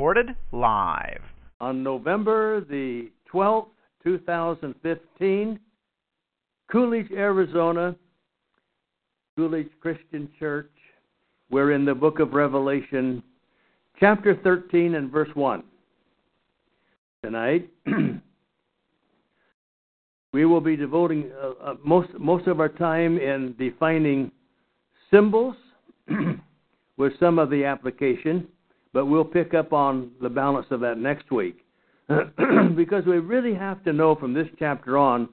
Recorded live. On November the 12th, 2015, Coolidge, Arizona, Coolidge Christian Church. We're in the book of Revelation, chapter 13 and verse 1 tonight. we will be devoting uh, uh, most most of our time in defining symbols with some of the application, but we'll pick up on the balance of that next week because we really have to know from this chapter on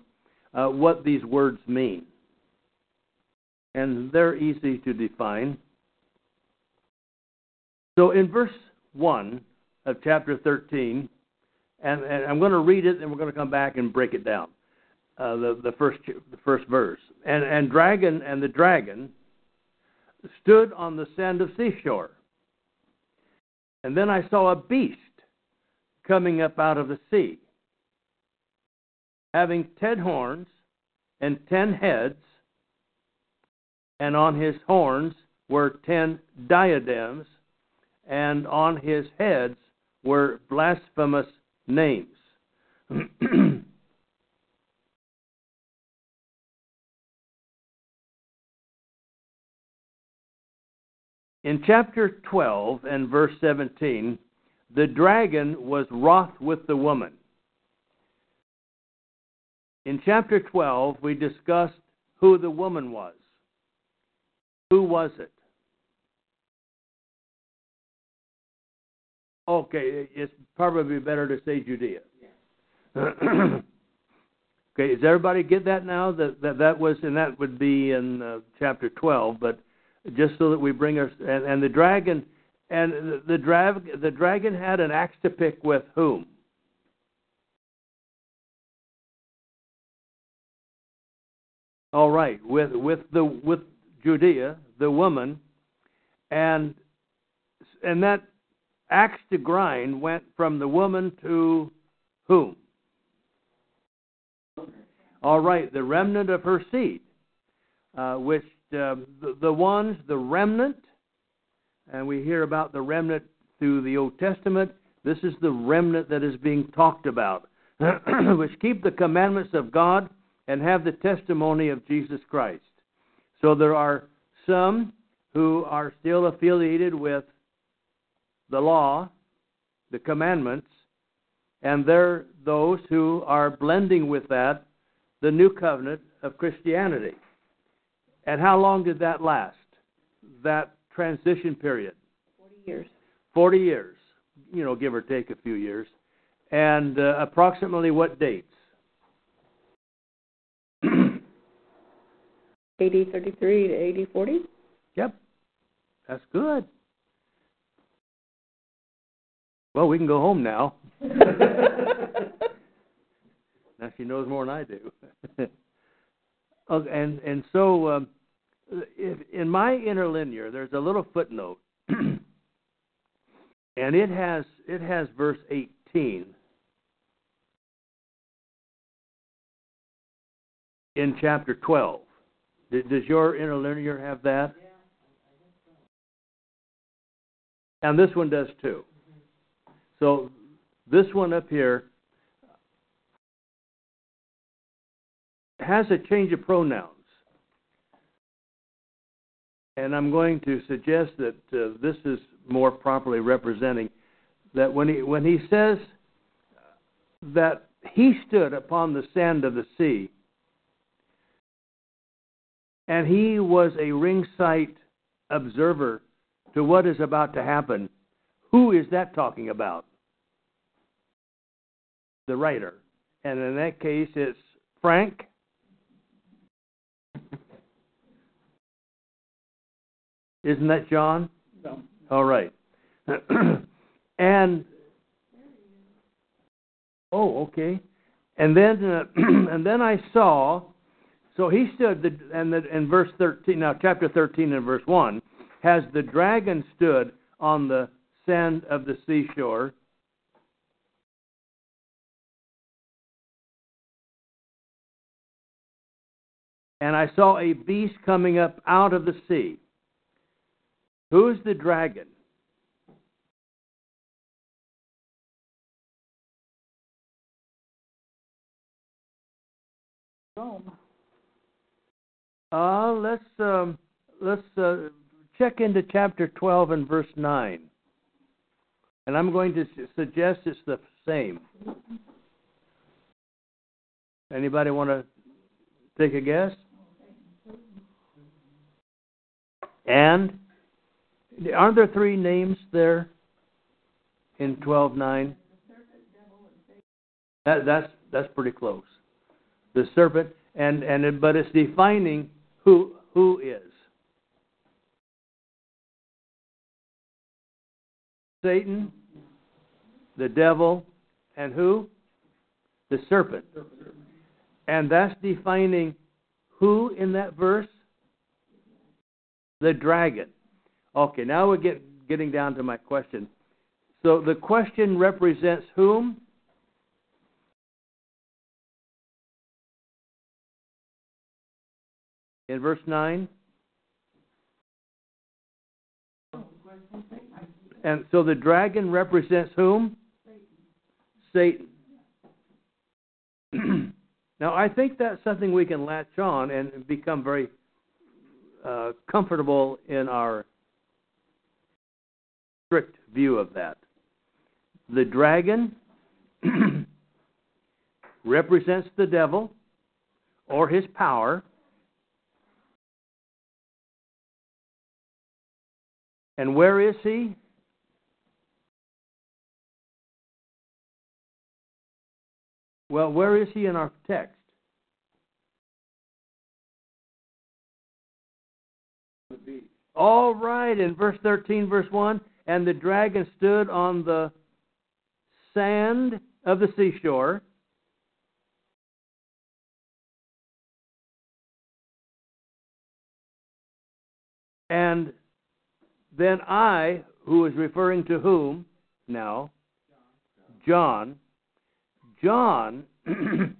uh, what these words mean, and they're easy to define. So in verse one of chapter thirteen and, and I'm going to read it, and we're going to come back and break it down. Uh, the the first the first verse. And and dragon and the dragon stood on the sand of seashore. And then I saw a beast coming up out of the sea, having ten horns and ten heads, and on his horns were ten diadems, and on his heads were blasphemous names. In chapter 12 and verse 17, the dragon was wroth with the woman. In chapter 12, we discussed who the woman was. Who was it? Okay, it's probably better to say Judea. okay, does everybody get that now? That that, that was and that would be in uh, chapter 12, but just so that we bring us and, and the dragon and the, the the dragon had an axe to pick with whom? All right, with with the with Judea, the woman, and and that axe to grind went from the woman to whom? All right, the remnant of her seed, uh, which Um, the, the ones, the remnant, and we hear about the remnant through the Old Testament. This is the remnant that is being talked about, which keep the commandments of God and have the testimony of Jesus Christ. So there are some who are still affiliated with the law, the commandments, and they're those who are blending with that the new covenant of Christianity. And how long did that last? That transition period? 40 years. 40 years, you know, give or take a few years. And uh, approximately what dates? AD 33 to AD 40? Yep. That's good. Well, we can go home now. now she knows more than I do. okay, and and so um, in my interlinear, there's a little footnote, and it has it has verse 18 in chapter 12. Does your interlinear have that? And this one does too. So this one up here has a change of pronouns. And I'm going to suggest that uh, this is more properly representing that when he when he says that he stood upon the sand of the sea and he was a ringside observer to what is about to happen who is that talking about? The writer. And in that case, it's Frank. Isn't that John? No. All right. and oh, okay. And then uh, and then I saw. So he stood, the, and the, in verse thirteen. Now, chapter thirteen and verse one has the dragon stood on the sand of the seashore. And I saw a beast coming up out of the sea. Who's the dragon? Uh, let's um, let's uh, check into chapter 12 and verse 9. And I'm going to su- suggest it's the same. Anybody want to take a guess? And aren't there three names there in 12:9? That that's that's pretty close. The serpent and and but it's defining who who is. Satan, the devil, and who? The serpent. And that's defining who in that verse? The dragon. Okay, now we're get, getting down to my question. So the question represents whom? In verse 9? And so the dragon represents whom? Satan. now, I think that's something we can latch on and become very uh, comfortable in our strict view of that. The dragon represents the devil or his power. And where is he? Well, where is he in our text? All right, in verse 13, verse 1, and the dragon stood on the sand of the seashore. And then I, who is referring to whom now? John. John,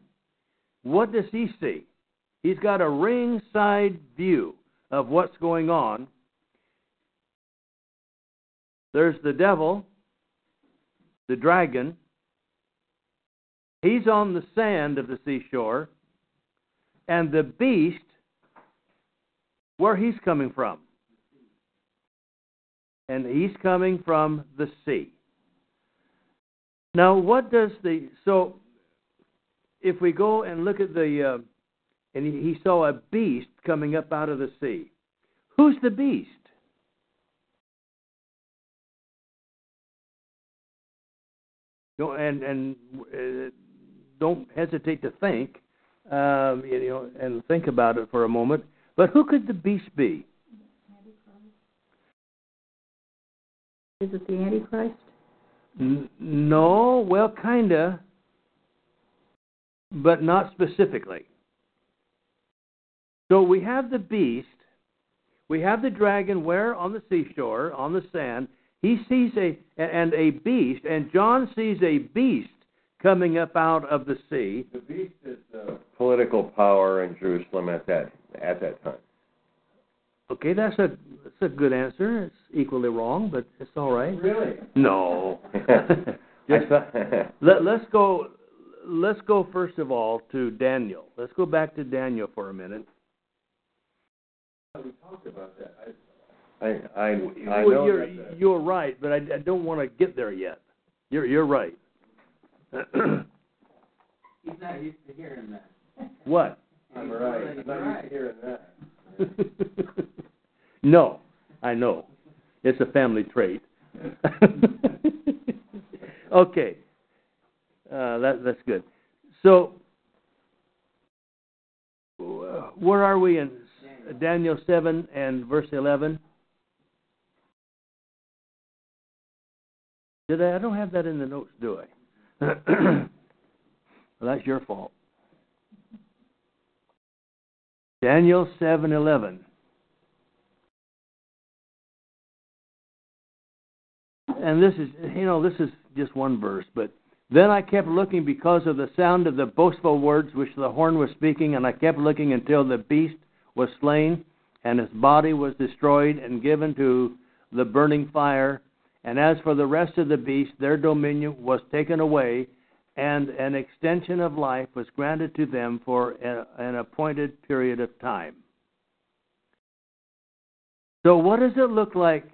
what does he see? He's got a ringside view of what's going on. There's the devil, the dragon. He's on the sand of the seashore. And the beast, where he's coming from. And he's coming from the sea. Now, what does the. So, if we go and look at the. Uh, and he, he saw a beast coming up out of the sea. Who's the beast? Don't, and and uh, don't hesitate to think, um, you know, and think about it for a moment. But who could the beast be? Is it the Antichrist? N- no, well, kinda, but not specifically. So we have the beast, we have the dragon where on the seashore, on the sand. He sees a and a beast, and John sees a beast coming up out of the sea. The beast is the political power in Jerusalem at that at that time. Okay, that's a that's a good answer. It's equally wrong, but it's all right. Really? No. Just let, let's go. Let's go first of all to Daniel. Let's go back to Daniel for a minute. we talked about that. I I I, I well, know you're that you're right, but I, I don't want to get there yet. You're you're right. He's not used to hearing that. what? I'm right. I'm not used to hearing that. no, I know. It's a family trait. okay, uh, that that's good. So, where are we in Daniel seven and verse eleven? Did I? I don't have that in the notes, do I? well, that's your fault. Daniel seven eleven. And this is, you know, this is just one verse, but then I kept looking because of the sound of the boastful words which the horn was speaking, and I kept looking until the beast was slain, and his body was destroyed and given to the burning fire. And as for the rest of the beasts, their dominion was taken away, and an extension of life was granted to them for an appointed period of time. So, what does it look like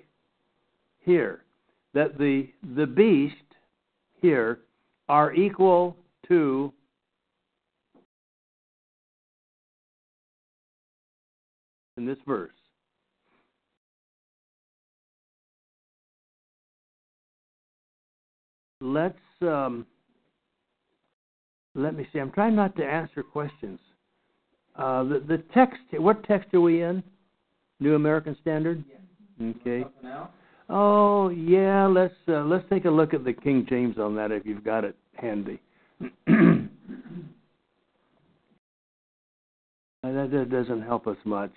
here? That the the beast here are equal to in this verse. Let's um, let me see. I'm trying not to answer questions. Uh, the the text. What text are we in? New American Standard. Okay. Oh yeah. Let's uh, let's take a look at the King James on that if you've got it handy. that, that doesn't help us much.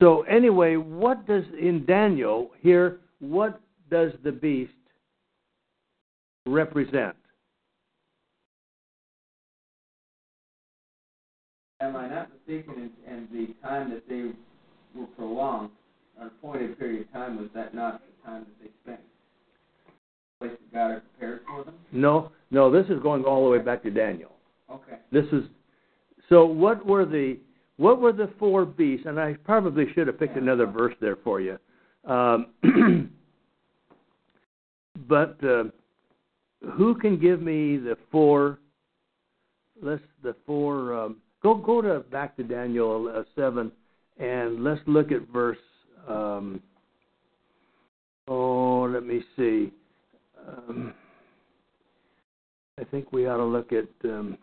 So anyway, what does in Daniel here? What does the beast represent? Am I not mistaken? And, the time that they were prolonged, an appointed period of time, was that not the time that they spent? Place that God had prepared for them. No, no. This is going all the way back to Daniel. Okay. This is so. What were the what were the four beasts? And I probably should have picked another verse there for you. Um, but uh, who can give me the four? Let's the four. Um, go go to back to Daniel uh, seven, and let's look at verse. Um, oh, let me see. Um, I think we ought to look at. Um,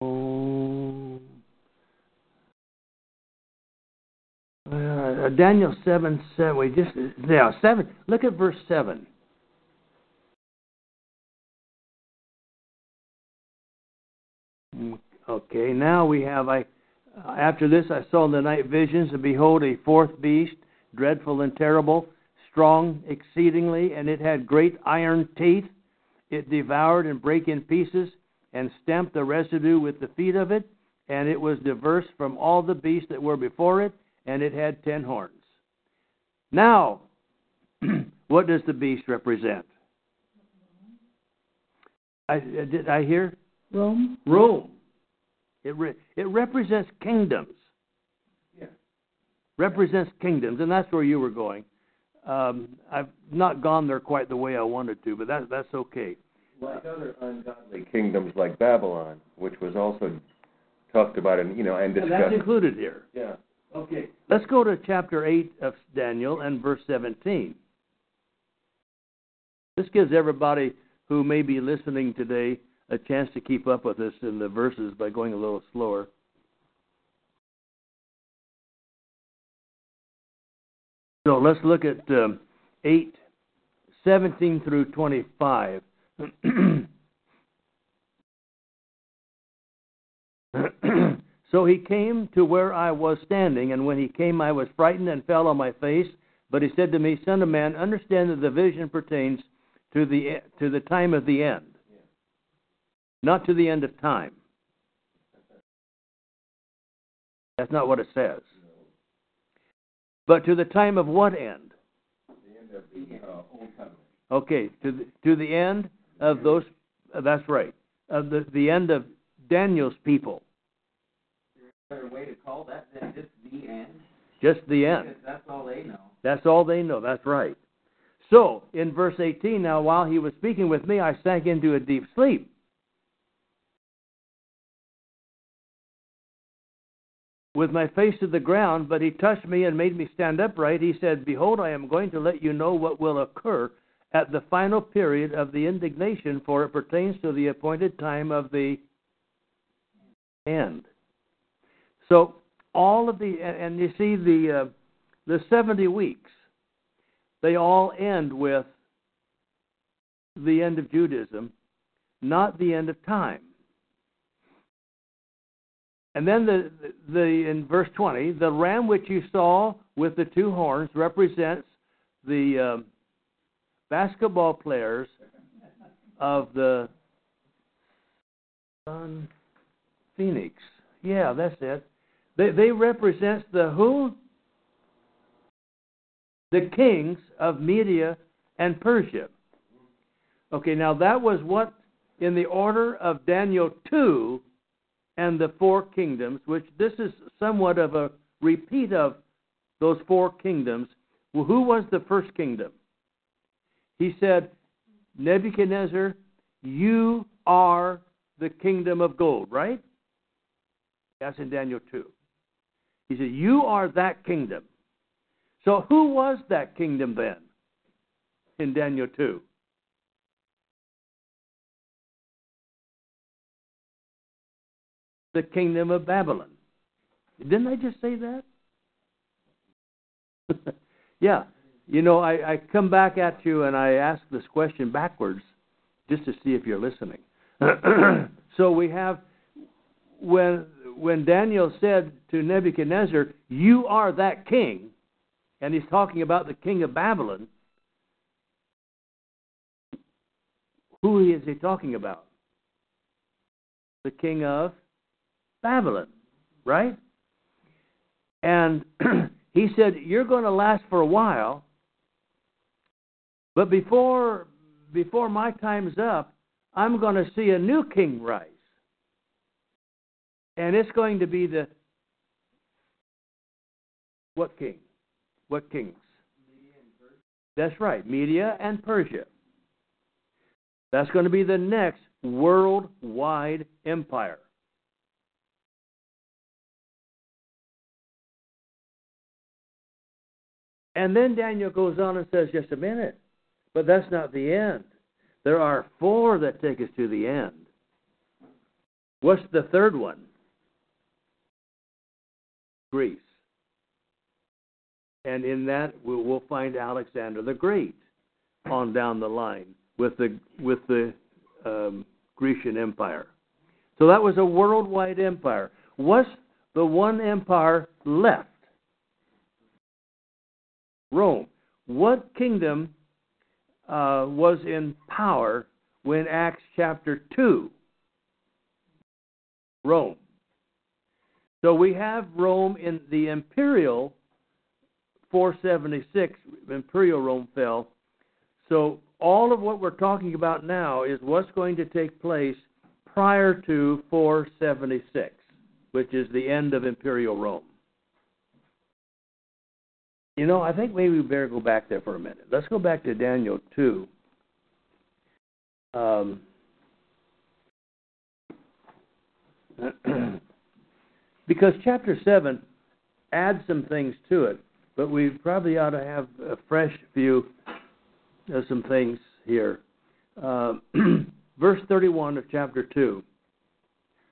oh, uh, Daniel seven seven. We just yeah seven. Look at verse seven. Okay, now we have I. After this, I saw in the night visions, and behold, a fourth beast, dreadful and terrible, strong exceedingly, and it had great iron teeth. It devoured and brake in pieces, and stamped the residue with the feet of it, and it was diverse from all the beasts that were before it, and it had ten horns. Now, what does the beast represent? I, did I hear? Rome? Rome. It re, it represents kingdoms. Yeah. Represents kingdoms, and that's where you were going. Um, I've not gone there quite the way I wanted to, but that that's okay. Like other ungodly kingdoms like Babylon, which was also talked about and you know and discussed. And that's included here. yeah. Okay. Let's go to chapter 8 of Daniel and verse 17. This gives everybody who may be listening today a chance to keep up with us in the verses by going a little slower. So let's look at um, 8, 17 through 25. so he came to where I was standing, and when he came, I was frightened and fell on my face. But he said to me, Son of man, understand that the vision pertains to the to the time of the end, not to the end of time. That's not what it says. But to the time of what end? Okay, to the, to the end of those. Uh, that's right. Of the the end of Daniel's people. Better way to call that than just the end. Just the end. Because that's all they know. That's all they know. That's right. So, in verse 18, now while he was speaking with me, I sank into a deep sleep. With my face to the ground, but he touched me and made me stand upright. He said, Behold, I am going to let you know what will occur at the final period of the indignation, for it pertains to the appointed time of the end. So, all of the, and you see the, uh, the 70 weeks they all end with the end of Judaism, not the end of time. And then the, the in verse 20, the ram which you saw with the two horns represents the um, basketball players of the Sun Phoenix. Yeah, that's it. They they represent the who? The kings of Media and Persia. Okay, now that was what in the order of Daniel 2 and the four kingdoms, which this is somewhat of a repeat of those four kingdoms. Well, who was the first kingdom? He said, Nebuchadnezzar, you are the kingdom of gold, right? That's in Daniel 2. He said, You are that kingdom. So who was that kingdom then in Daniel 2? The kingdom of Babylon. Didn't I just say that? yeah. You know, I, I come back at you and I ask this question backwards just to see if you're listening. so we have when when Daniel said to Nebuchadnezzar, "You are that king," and he's talking about the king of Babylon. Who is he talking about? The king of Babylon, right? And he said, "You're going to last for a while, but before before my time's up, I'm going to see a new king rise. And it's going to be the what king? What kings? That's right, Media and Persia. That's going to be the next worldwide empire. And then Daniel goes on and says, just a minute, but that's not the end. There are four that take us to the end. What's the third one? Greece. And in that, we'll find Alexander the Great on down the line with the with the um, Grecian Empire. So that was a worldwide empire. What's the one empire left? Rome. What kingdom uh, was in power when Acts chapter 2? Rome. So we have Rome in the imperial 476, imperial Rome fell. So all of what we're talking about now is what's going to take place prior to 476, which is the end of imperial Rome. You know, I think maybe we better go back there for a minute. Let's go back to Daniel 2. Um, because chapter 7 adds some things to it, but we probably ought to have a fresh view of some things here. Uh, verse 31 of chapter 2.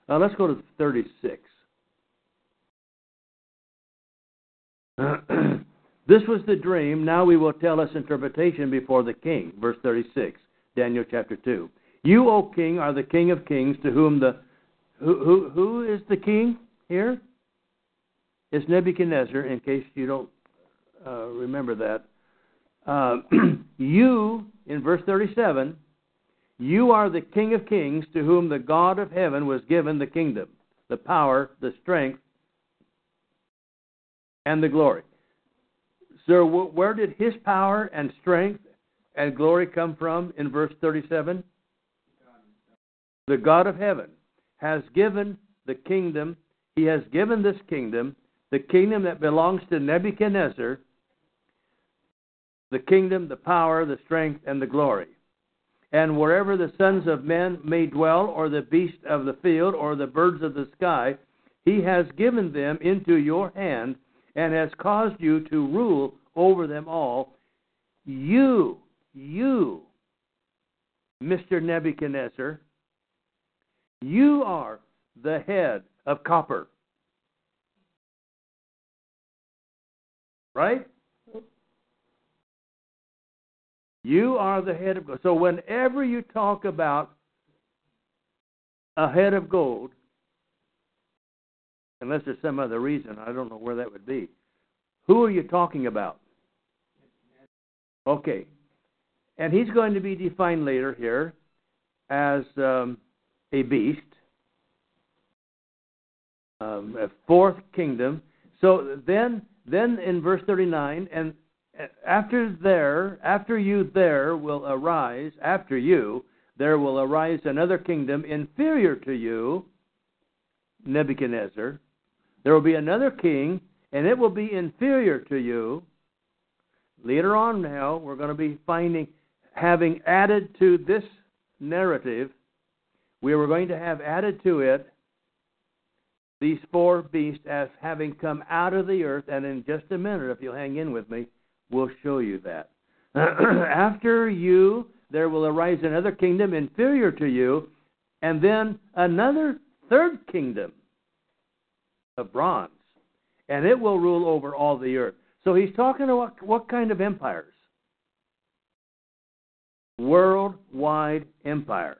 Uh, let's go to 36. This was the dream. Now we will tell its interpretation before the king. Verse 36, Daniel chapter 2. You, O king, are the king of kings to whom the. Who, who, who is the king here? It's Nebuchadnezzar, in case you don't uh, remember that. Uh, you, in verse 37, you are the king of kings to whom the God of heaven was given the kingdom, the power, the strength, and the glory. So, where did his power and strength and glory come from in verse 37? The God of heaven has given the kingdom, he has given this kingdom, the kingdom that belongs to Nebuchadnezzar, the kingdom, the power, the strength, and the glory. And wherever the sons of men may dwell, or the beasts of the field, or the birds of the sky, he has given them into your hand and has caused you to rule over them all. You, you, Mr. Nebuchadnezzar, you are the head of copper. Right? You are the head of gold. So whenever you talk about a head of gold, unless there's some other reason, I don't know where that would be. Who are you talking about? Okay. And he's going to be defined later here as um, a beast, um, a fourth kingdom. So then, then in verse 39, and after there, after you there will arise, after you, there will arise another kingdom inferior to you, Nebuchadnezzar. There will be another king, and it will be inferior to you. Later on now, we're going to be finding, having added to this narrative, we were going to have added to it these four beasts as having come out of the earth, and in just a minute, if you'll hang in with me, we'll show you that. After you, there will arise another kingdom inferior to you, and then another third kingdom of bronze, and it will rule over all the earth. So he's talking about what kind of empires? Worldwide empire.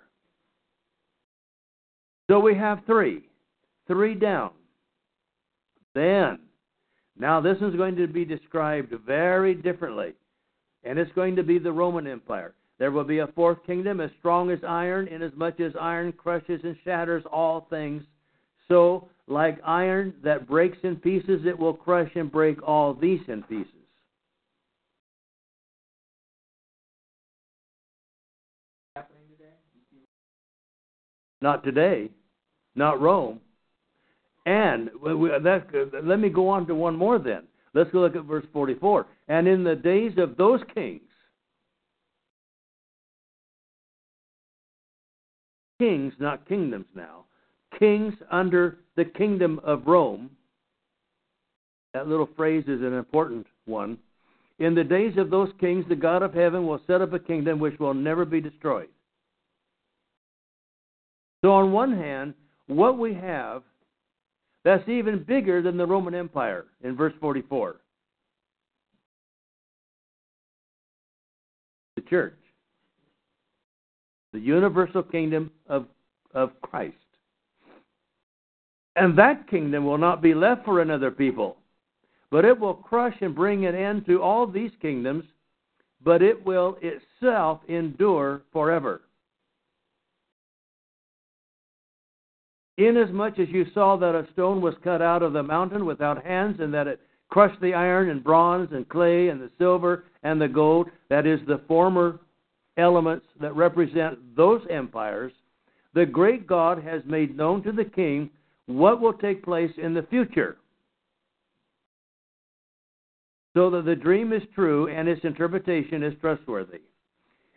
So we have three, three down. Then, now this is going to be described very differently, and it's going to be the Roman Empire. There will be a fourth kingdom as strong as iron, inasmuch as iron crushes and shatters all things. So, like iron that breaks in pieces, it will crush and break all these in pieces. Not today, not Rome. And that, let me go on to one more then. Let's go look at verse 44. And in the days of those kings, kings, not kingdoms now, kings under the kingdom of Rome. That little phrase is an important one. In the days of those kings, the God of heaven will set up a kingdom which will never be destroyed. So, on one hand, what we have that's even bigger than the Roman Empire in verse 44 the church, the universal kingdom of, of Christ. And that kingdom will not be left for another people, but it will crush and bring an end to all these kingdoms, but it will itself endure forever. Inasmuch as you saw that a stone was cut out of the mountain without hands, and that it crushed the iron and bronze and clay and the silver and the gold, that is, the former elements that represent those empires, the great God has made known to the king what will take place in the future. So that the dream is true and its interpretation is trustworthy.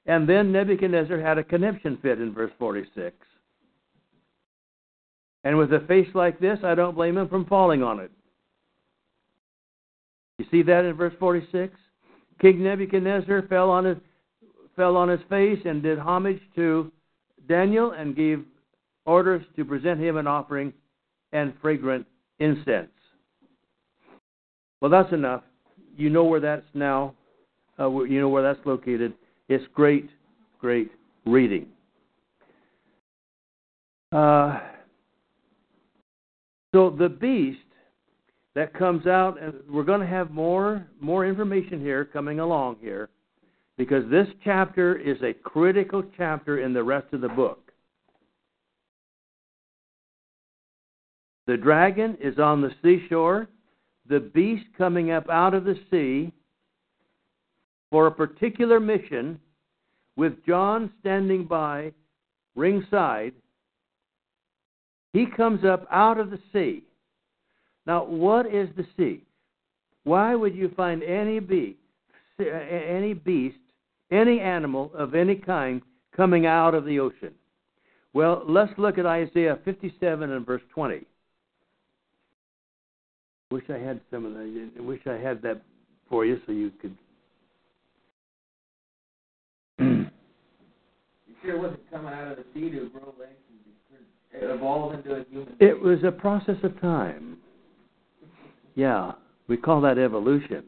And then Nebuchadnezzar had a conniption fit in verse 46. And with a face like this, I don't blame him from falling on it. You see that in verse 46? King Nebuchadnezzar fell on his fell on his face and did homage to Daniel and gave orders to present him an offering and fragrant incense. Well, that's enough. You know where that's now. Uh, you know where that's located. It's great, great reading. Uh, so the beast that comes out, and we're going to have more more information here coming along here, because this chapter is a critical chapter in the rest of the book. The dragon is on the seashore. The beast coming up out of the sea for a particular mission, with John standing by ringside he comes up out of the sea. Now, what is the sea? Why would you find any beast, any beast, any animal of any kind coming out of the ocean? Well, let's look at Isaiah 57 and verse 20. Wish I had some of that. I wish I had that for you so you could. you sure wasn't coming out of the sea to grow legs evolve into a human being. It was a process of time. Yeah, we call that evolution.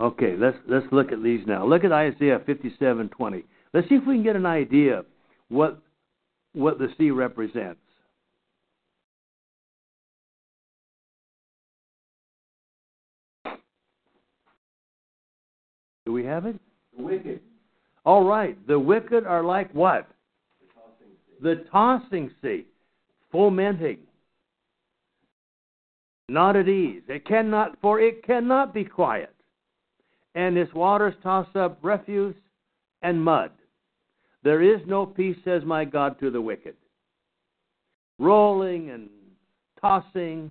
Okay, let's let's look at these now. Look at Isaiah 57:20. Let's see if we can get an idea what what the sea represents. Have it? The wicked. All right. The wicked are like what? The tossing sea, fomenting, not at ease. It cannot, for it cannot be quiet. And its waters toss up refuse and mud. There is no peace, says my God, to the wicked. Rolling and tossing.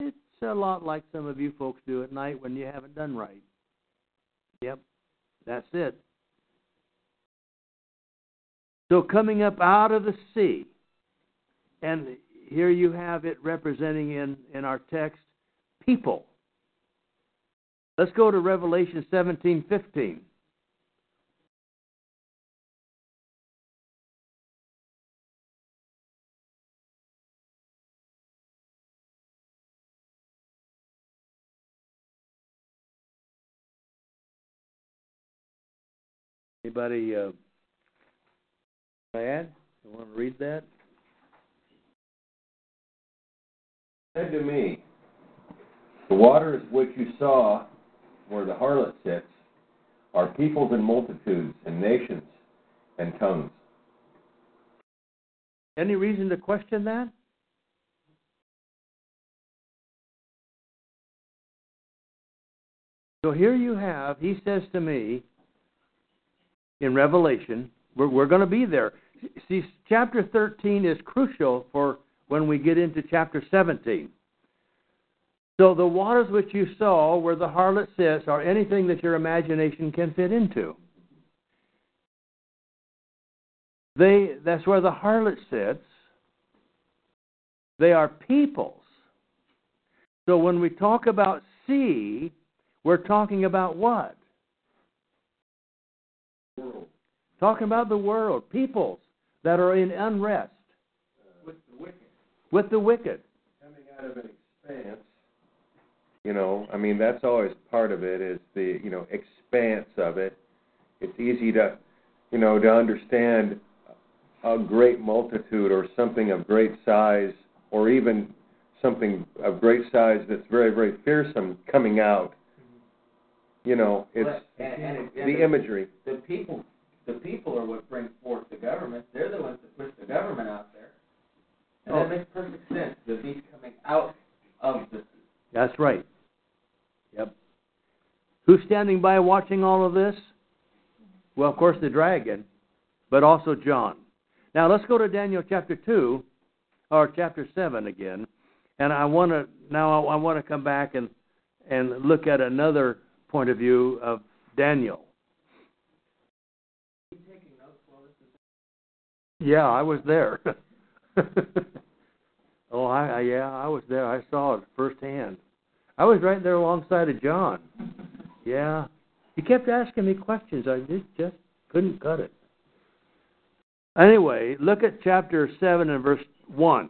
It's a lot like some of you folks do at night when you haven't done right. Yep, that's it. So coming up out of the sea, and here you have it representing in, in our text people. Let's go to Revelation 17:15. Anybody uh, add? You want to read that? Said to me, The waters which you saw where the harlot sits are peoples and multitudes and nations and tongues. Any reason to question that? So here you have, he says to me in Revelation, we're, we're going to be there. See, chapter 13 is crucial for when we get into chapter 17. So the waters which you saw where the harlot sits are anything that your imagination can fit into. They that's where the harlot sits. They are peoples. So when we talk about sea, we're talking about what? Talking about the world, peoples that are in unrest With the wicked. with the wicked. Coming out of an expanse. You know, I mean, that's always part of it is the, you know, expanse of it. It's easy to, you know, to understand a great multitude or something of great size or even something of great size that's very, very fearsome coming out. Mm-hmm. You know, it's Well, and- and- and the imagery. The people, the people are what bring forth the government. They're the ones that push the government out there. And Oh. that makes perfect sense. The beast coming out of the sea. That's right. Yep. Who's standing by watching all of this? Well, of course, the dragon, but also John. Now, let's go to Daniel chapter 2, or chapter 7 again. And I want to now I want to come back and and look at another point of view of Daniel. Yeah, I was there. oh, I, I yeah, I was there. I saw it firsthand. I was right there alongside of John. Yeah, he kept asking me questions. I just just couldn't cut it. Anyway, look at chapter seven and verse one.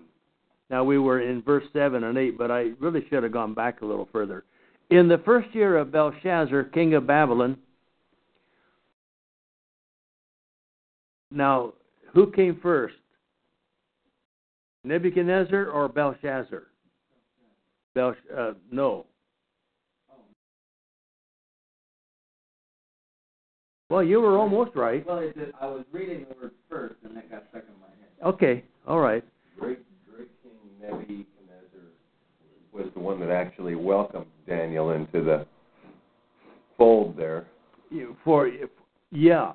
Now we were in verse seven and eight, but I really should have gone back a little further. In the first year of Belshazzar, king of Babylon. Now, who came first? Nebuchadnezzar or Belshazzar? Belsh, uh, no. Well, you were almost right. Well, it's just, I was reading the word first, and that got stuck in my head. Okay, all right. Great, great King Nebuchadnezzar was the one that actually welcomed Daniel into the fold there. You- For yeah,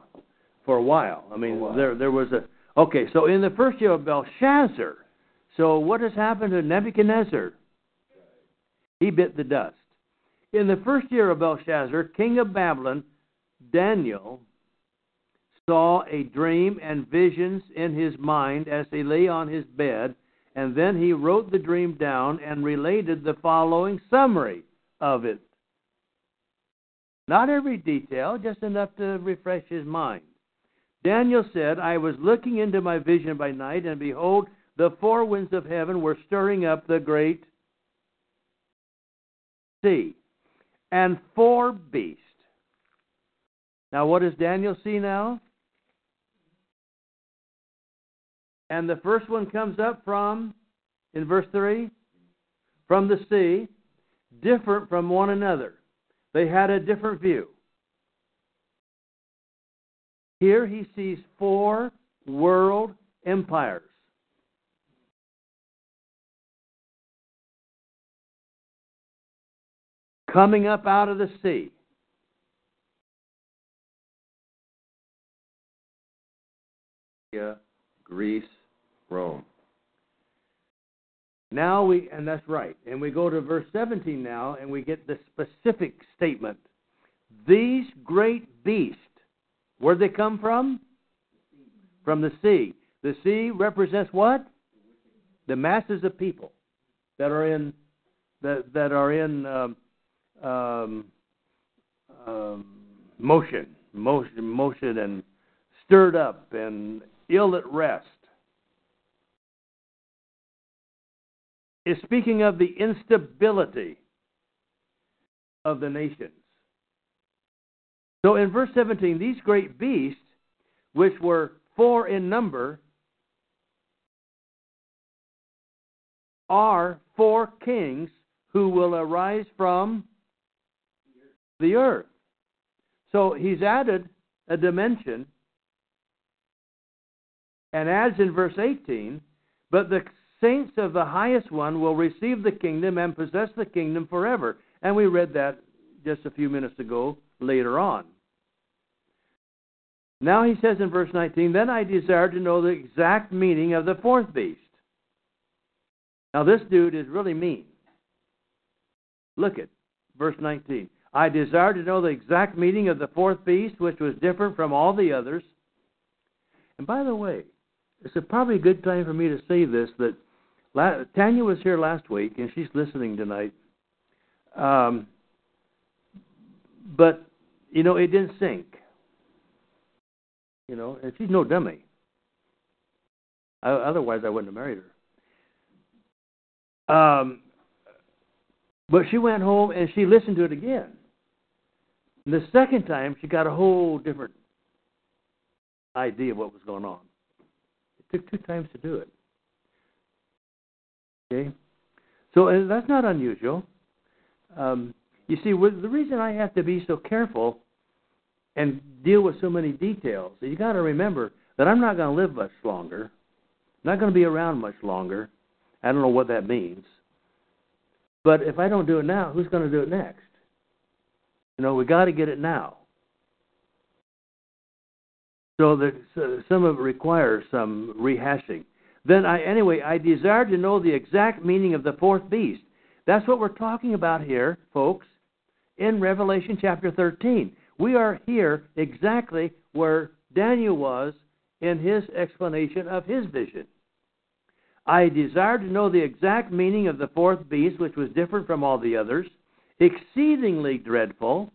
for a while. I mean, while. there there was a okay. So in the first year of Belshazzar, so what has happened to Nebuchadnezzar? He bit the dust. In the first year of Belshazzar, king of Babylon, Daniel saw a dream and visions in his mind as he lay on his bed, and then he wrote the dream down and related the following summary of it. Not every detail, just enough to refresh his mind. Daniel said, I was looking into my vision by night, and behold, the four winds of heaven were stirring up the great sea. and four beasts. Now, what does Daniel see now? And the first one comes up from, in verse 3, from the sea, different from one another. They had a different view. Here he sees four world empires. Coming up out of the sea. Greece, Rome. Now we, and that's right. And we go to verse 17 now, and we get the specific statement. These great beasts, where they come from? From the sea. The sea represents what? The masses of people that are in that that are in um, um, um, motion, motion, motion, and stirred up and ill at rest. Is speaking of the instability of the nations. So in verse 17, these great beasts, which were four in number, are four kings who will arise from the earth. So he's added a dimension and adds in verse 18, but the saints of the highest one will receive the kingdom and possess the kingdom forever. And we read that just a few minutes ago later on. Now he says in verse 19, Then I desired to know the exact meaning of the fourth beast. Now this dude is really mean. Look at verse 19. I desired to know the exact meaning of the fourth beast, which was different from all the others. And by the way, it's a probably a good time for me to say this that Tanya was here last week and she's listening tonight. Um, but you know, it didn't sink. You know, and she's no dummy. I, otherwise, I wouldn't have married her. Um, but she went home and she listened to it again. And the second time, she got a whole different idea of what was going on. It took two times to do it. Okay? So that's not unusual. Um, you see, the reason I have to be so careful and deal with so many details, you got to remember that I'm not going to live much longer. Not going to be around much longer. I don't know what that means. But if I don't do it now, who's going to do it next? You know, we got to get it now. So that so some of it requires some rehashing. Then I anyway I desire to know the exact meaning of the fourth beast. That's what we're talking about here, folks, in Revelation chapter 13. We are here exactly where Daniel was in his explanation of his vision. I desired to know the exact meaning of the fourth beast, which was different from all the others, exceedingly dreadful,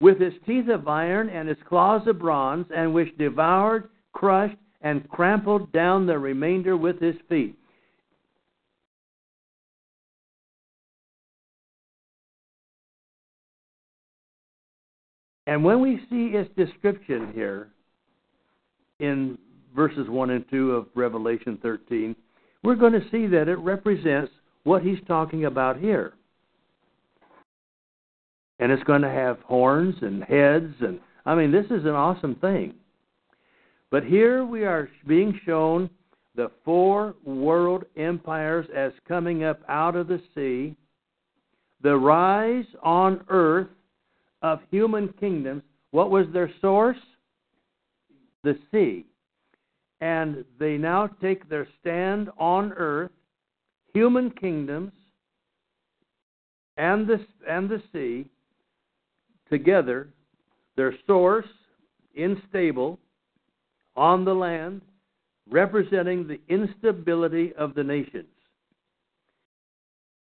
with his teeth of iron and his claws of bronze, and which devoured, crushed, and trampled down the remainder with his feet. And when we see its description here in verses 1 and 2 of Revelation 13, we're going to see that it represents what he's talking about here. And it's going to have horns and heads, and I mean, this is an awesome thing. But here we are being shown the four world empires as coming up out of the sea, the rise on earth of human kingdoms. What was their source? The sea. And they now take their stand on earth, human kingdoms, and the, and the sea together, their source unstable on the land, representing the instability of the nations.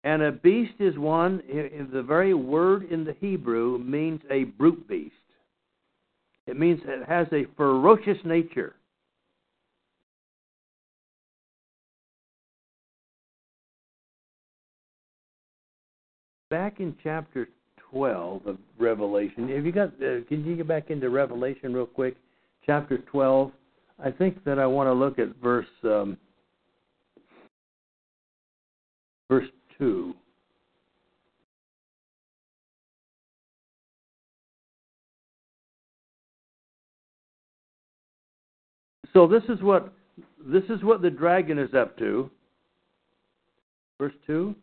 And a beast is one, the very word in the Hebrew means a brute beast. It means it has a ferocious nature. back in chapter 12 of Revelation. Have you got? Uh, can you get back into Revelation real quick? Chapter 12. I think that I want to look at verse um, verse two. So this is what this is what the dragon is up to. Verse two.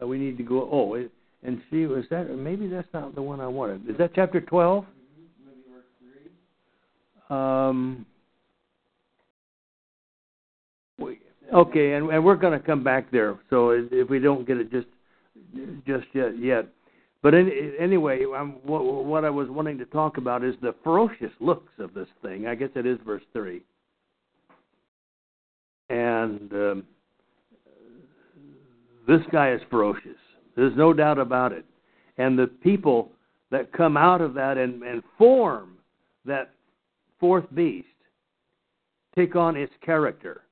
Uh, we need to go. Oh, it, and see, was that maybe that's not the one I wanted? Is that chapter twelve? Um. Okay, and, and we're going to come back there. So if we don't get it just just yet, yet. But any, anyway, what, what I was wanting to talk about is the ferocious looks of this thing. I guess it is verse three. And um, this guy is ferocious. There's no doubt about it. And the people that come out of that and, and form that fourth beast take on its character.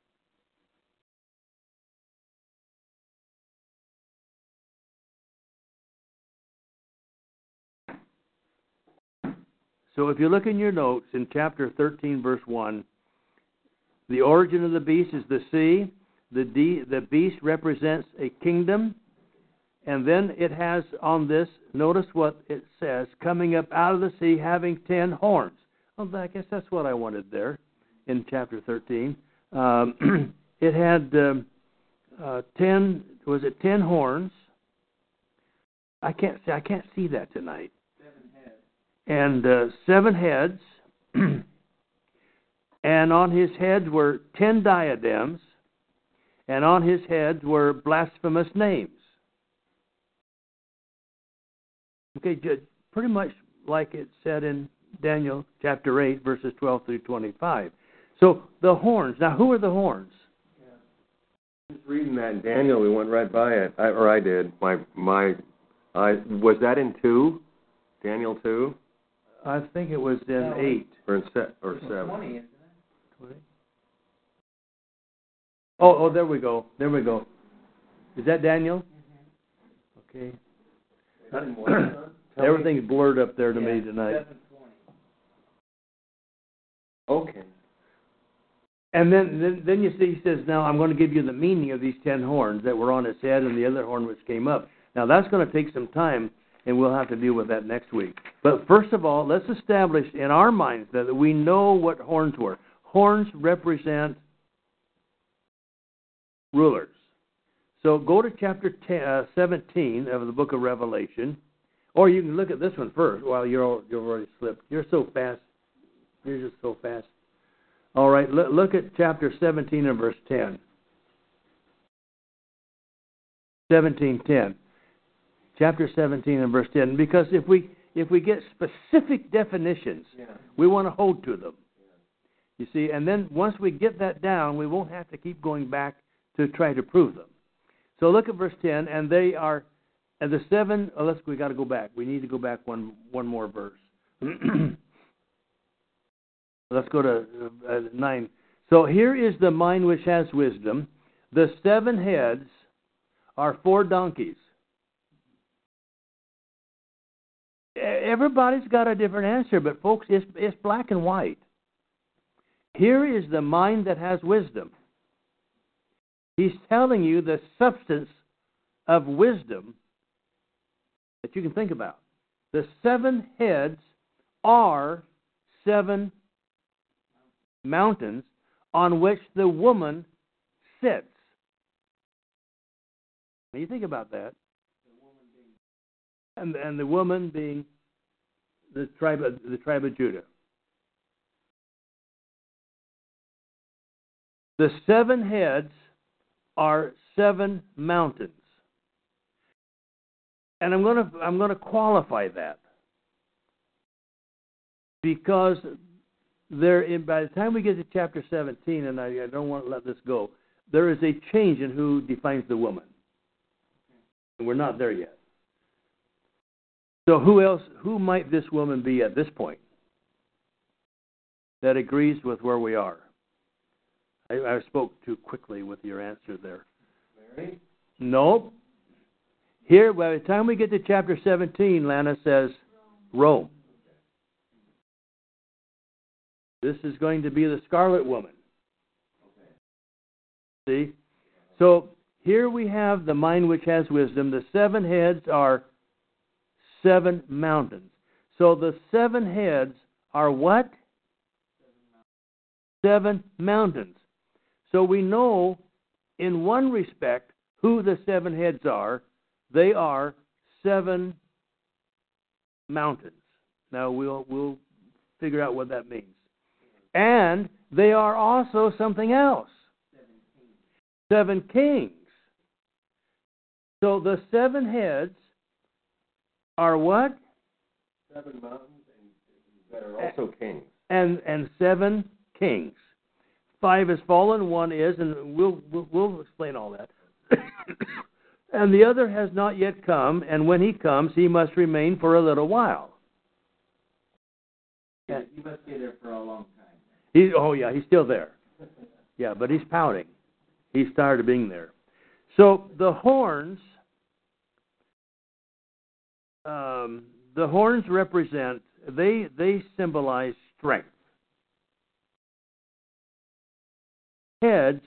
So if you look in your notes in chapter 13, verse 1, the origin of the beast is the sea. The, de- the beast represents a kingdom. And then it has on this, notice what it says, coming up out of the sea, having ten horns. Well, I guess that's what I wanted there in chapter 13. Um, it had um, uh, ten, was it ten horns? I can't see, I can't see that tonight. And uh, seven heads, and on his heads were ten diadems, and on his heads were blasphemous names. Okay, pretty much like it said in Daniel chapter 8, verses 12 through 25. So the horns. Now, who are the horns? Just reading that in Daniel, we went right by it, I, or I did. My my, I was that in two, Daniel two, I think it was in 8. or in se- or seven. Twenty, isn't it? 20. Oh, oh, there we go. There we go. Is that Daniel? Mm-hmm. Okay. Everything's blurred up there to me Yeah, tonight. Seven twenty. Okay. And then, then, then you see, he says, "Now I'm going to give you the meaning of these ten horns that were on his head, and the other horn which came up." Now that's going to take some time, and we'll have to deal with that next week. But first of all, let's establish in our minds that we know what horns were. Horns represent rulers. So go to chapter 10, uh, 17 of the book of Revelation, or you can look at this one first while you're you've already slipped. You're so fast. You're just so fast. All right, look, look at chapter 17 and verse 10. 17:10. Chapter 17 and verse 10 because if we if we get specific definitions, Yeah. we want to hold to them. You see, and then once we get that down, we won't have to keep going back to try to prove them. So look at verse 10 and they are and the seven oh, let's we got to go back. We need to go back one one more verse. Let's go to uh, 9. So here is the mind which has wisdom. The seven heads are four donkeys. Everybody's got a different answer, but folks, it's, it's black and white. Here is the mind that has wisdom. He's telling you the substance of wisdom that you can think about. The seven heads are seven mountains on which the woman sits. Now you think about that. And and the woman being the tribe of, the tribe of Judah. The seven heads are seven mountains. And I'm going to I'm going to qualify that because there in, by the time we get to chapter 17 and I, I don't want to let this go there is a change in who defines the woman and we're not there yet so who else who might this woman be at this point that agrees with where we are i, I spoke too quickly with your answer there Mary? nope Here, by the time we get to chapter 17, Lana says Rome. This is going to be the scarlet woman. Okay. See? So here we have the mind which has wisdom. The seven heads are seven mountains. So the seven heads are what? Seven mountains. So we know, in one respect, who the seven heads are. They are seven mountains. Now we'll we'll figure out what that means. And they are also something else. Seven kings. So the seven heads are what? Seven mountains and that are also kings. And and seven kings. Five is fallen, one is, and we'll we'll, we'll explain all that. and the other has not yet come, and when he comes, he must remain for a little while. Yeah, you must stay there for a long time. He, oh yeah, he's still there. Yeah, but he's pouting. He's tired of being there. So the horns, um, the horns represent they they symbolize strength. Heads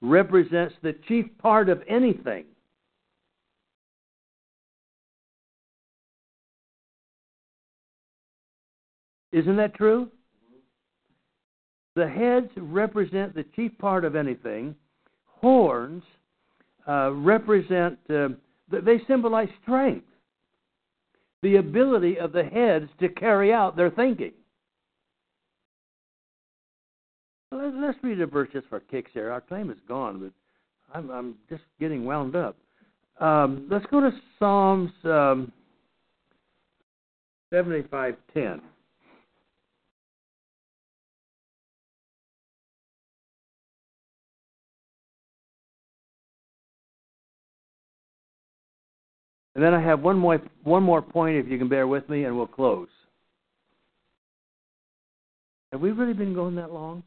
represents the chief part of anything. Isn't that true? The heads represent the chief part of anything. Horns uh, represent, uh, they symbolize strength, the ability of the heads to carry out their thinking. Let's read a verse just for kicks here. Our claim is gone, but I'm, I'm just getting wound up. Um, let's go to Psalms um, 75:10. And then I have one more one more point, if you can bear with me, and we'll close. Have we really been going that long?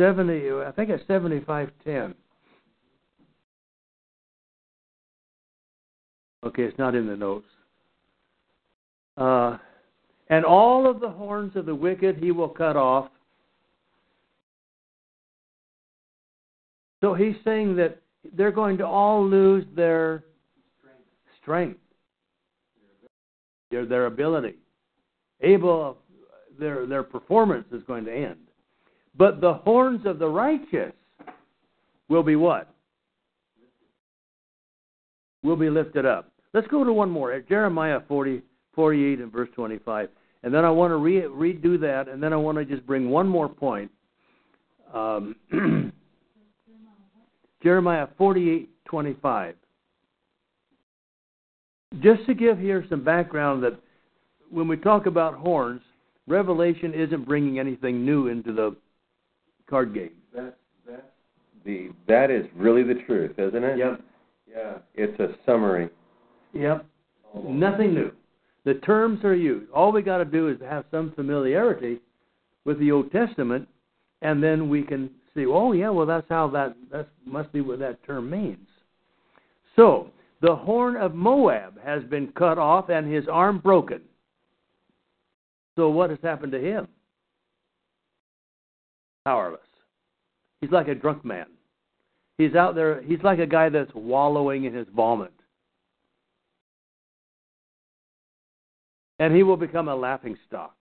Seventy, I think it's seventy-five ten. Okay, it's not in the notes. Uh, and all of the horns of the wicked he will cut off, So he's saying that they're going to all lose their strength, their, their ability. Able, their, their performance is going to end. But the horns of the righteous will be what? Will be lifted up. Let's go to one more. Jeremiah 40, 48 and verse 25. And then I want to re- redo that, and then I want to just bring one more point. Um, Jeremiah 48:25. Just to give here some background that when we talk about horns, Revelation isn't bringing anything new into the card game. That that the that is really the truth, isn't it? Yep. Yeah. It's a summary. Yep. Nothing new. The terms are used. All we got to do is have some familiarity with the Old Testament, and then we can see, oh yeah, well that's how that that must be what that term means. So the horn of Moab has been cut off and his arm broken. So what has happened to him? Powerless. He's like a drunk man. He's out there. He's like a guy that's wallowing in his vomit. And he will become a laughing stock.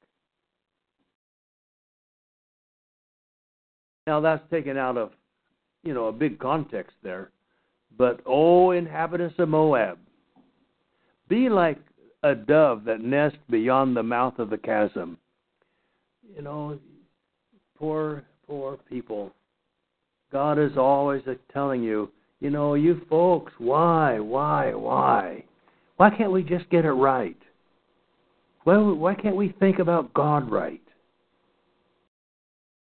Now that's taken out of, you know, a big context there. But oh, inhabitants of Moab, be like a dove that nests beyond the mouth of the chasm. You know, poor, poor people. God is always telling you, you know, you folks, why, why, why? Why can't we just get it right? Why, why can't we think about God right?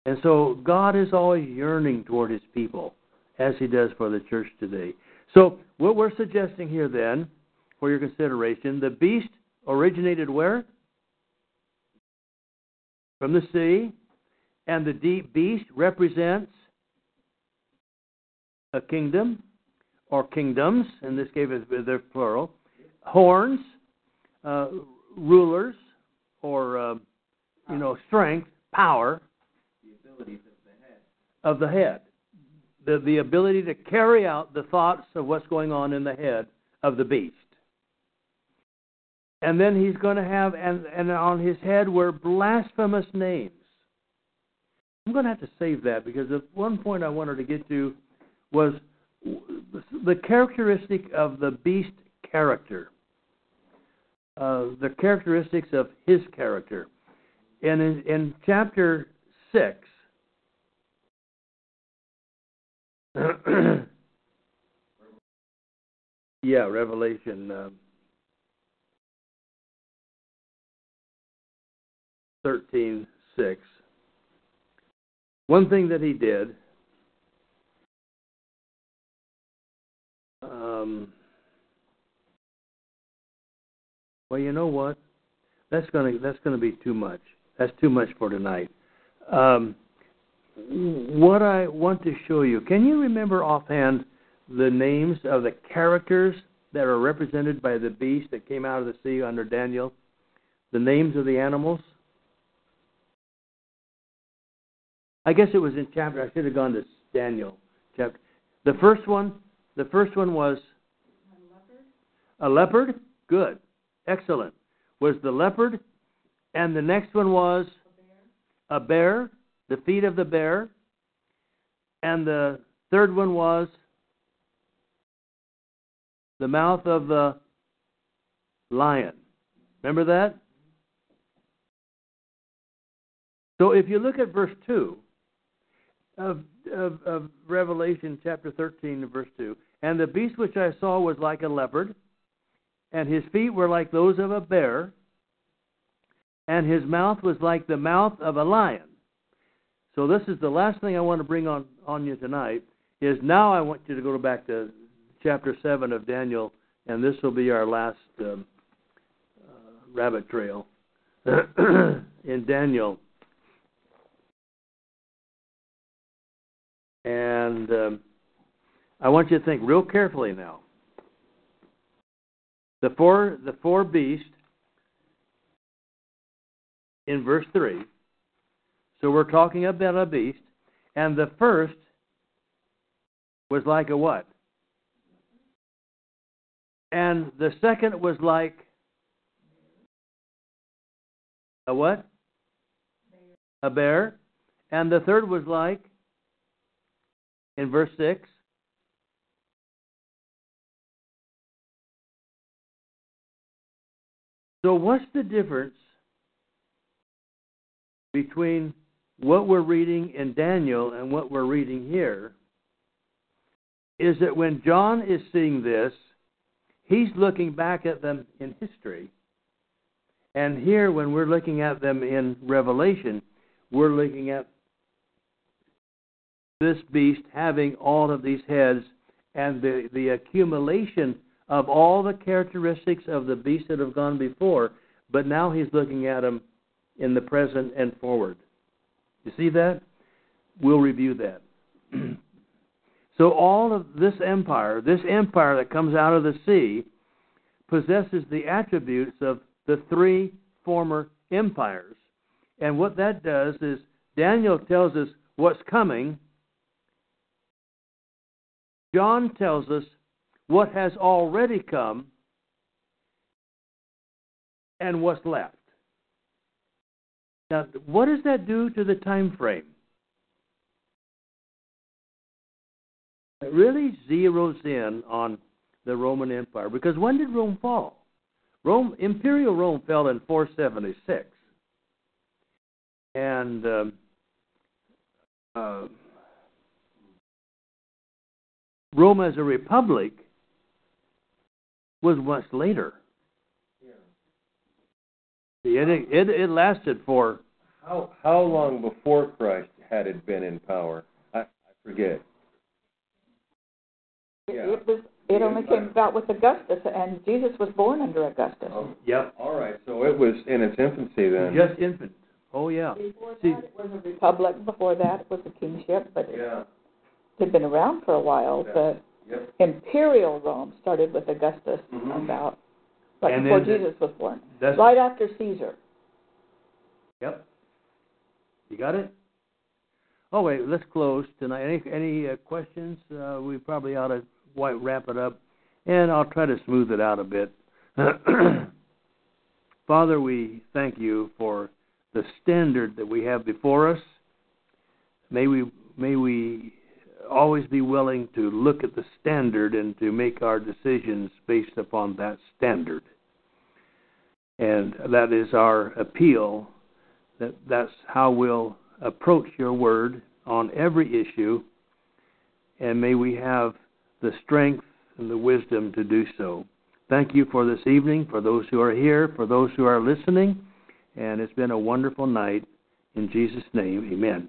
And so God is always yearning toward his people, as he does for the church today. So, what we're suggesting here then, for your consideration, the beast originated where? From the sea. And the deep beast represents a kingdom, or kingdoms, in this case they're plural, horns, uh, rulers, or uh, you know strength, power The abilities of the head. Of the head, the the ability to carry out the thoughts of what's going on in the head of the beast. And then he's going to have, and, and on his head were blasphemous names. I'm going to have to save that because the one point I wanted to get to was the characteristic of the beast character, uh, the characteristics of his character. And in, in chapter 6, yeah, Revelation uh, 13 6. One thing that he did, um, well, you know what? That's gonna that's gonna be too much. That's too much for tonight. Um, what I want to show you, can you remember offhand the names of the characters that are represented by the beast that came out of the sea under Daniel? The names of the animals? I guess it was in chapter. I should have gone to Daniel chapter. The first one, the first one was a leopard. A leopard. Good, excellent. Was the leopard, and the next one was a bear. The feet of the bear, and the third one was the mouth of the lion. Remember that? So if you look at verse 2 of, of, of, Revelation chapter 13, verse 2, and the beast which I saw was like a leopard, and his feet were like those of a bear, and his mouth was like the mouth of a lion. So this is the last thing I want to bring on, on you tonight, is now I want you to go back to chapter 7 of Daniel, and this will be our last um, uh, rabbit trail in Daniel. And um, I want you to think real carefully now. The four, the four beasts in verse 3. So we're talking about a beast. And the first was like a what? And the second was like a what? A bear. And the third was like, in verse 6, So, what's the difference between what we're reading in Daniel and what we're reading here? Is that when John is seeing this, he's looking back at them in history. And here, when we're looking at them in Revelation, we're looking at this beast having all of these heads and the, the accumulation of all the characteristics of the beasts that have gone before, but now he's looking at them in the present and forward. You see that? We'll review that. so, all of this empire, this empire that comes out of the sea, possesses the attributes of the three former empires. And what that does is Daniel tells us what's coming. John tells us what has already come and what's left. Now, what does that do to the time frame? It really zeroes in on the Roman Empire because when did Rome fall? Rome, Imperial Rome fell in 476, and um, uh, Rome as a republic was much later. Yeah. It, it it lasted for how how long before Christ had it been in power? I, I forget. Yeah. It was it only came about with Augustus, and Jesus was born under Augustus. Oh, yep. All right, so it was in its infancy then. Just infant. Oh yeah. Before See, that, it was a republic. Before that, it was a kingship. But yeah. had been around for a while. Yeah. The Yep. imperial Rome started with Augustus Mhm. about right And before Jesus was born, right after Caesar. Yep. You got it? Oh wait, let's close tonight. Any any uh, questions? Uh, we probably ought to wrap it up, and I'll try to smooth it out a bit. Father, we thank you for the standard that we have before us. May we may we always be willing to look at the standard and to make our decisions based upon that standard. And that is our appeal that that's how we'll approach your word on every issue and may we have the strength and the wisdom to do so. Thank you for this evening for those who are here for those who are listening and it's been a wonderful night. In jesus name amen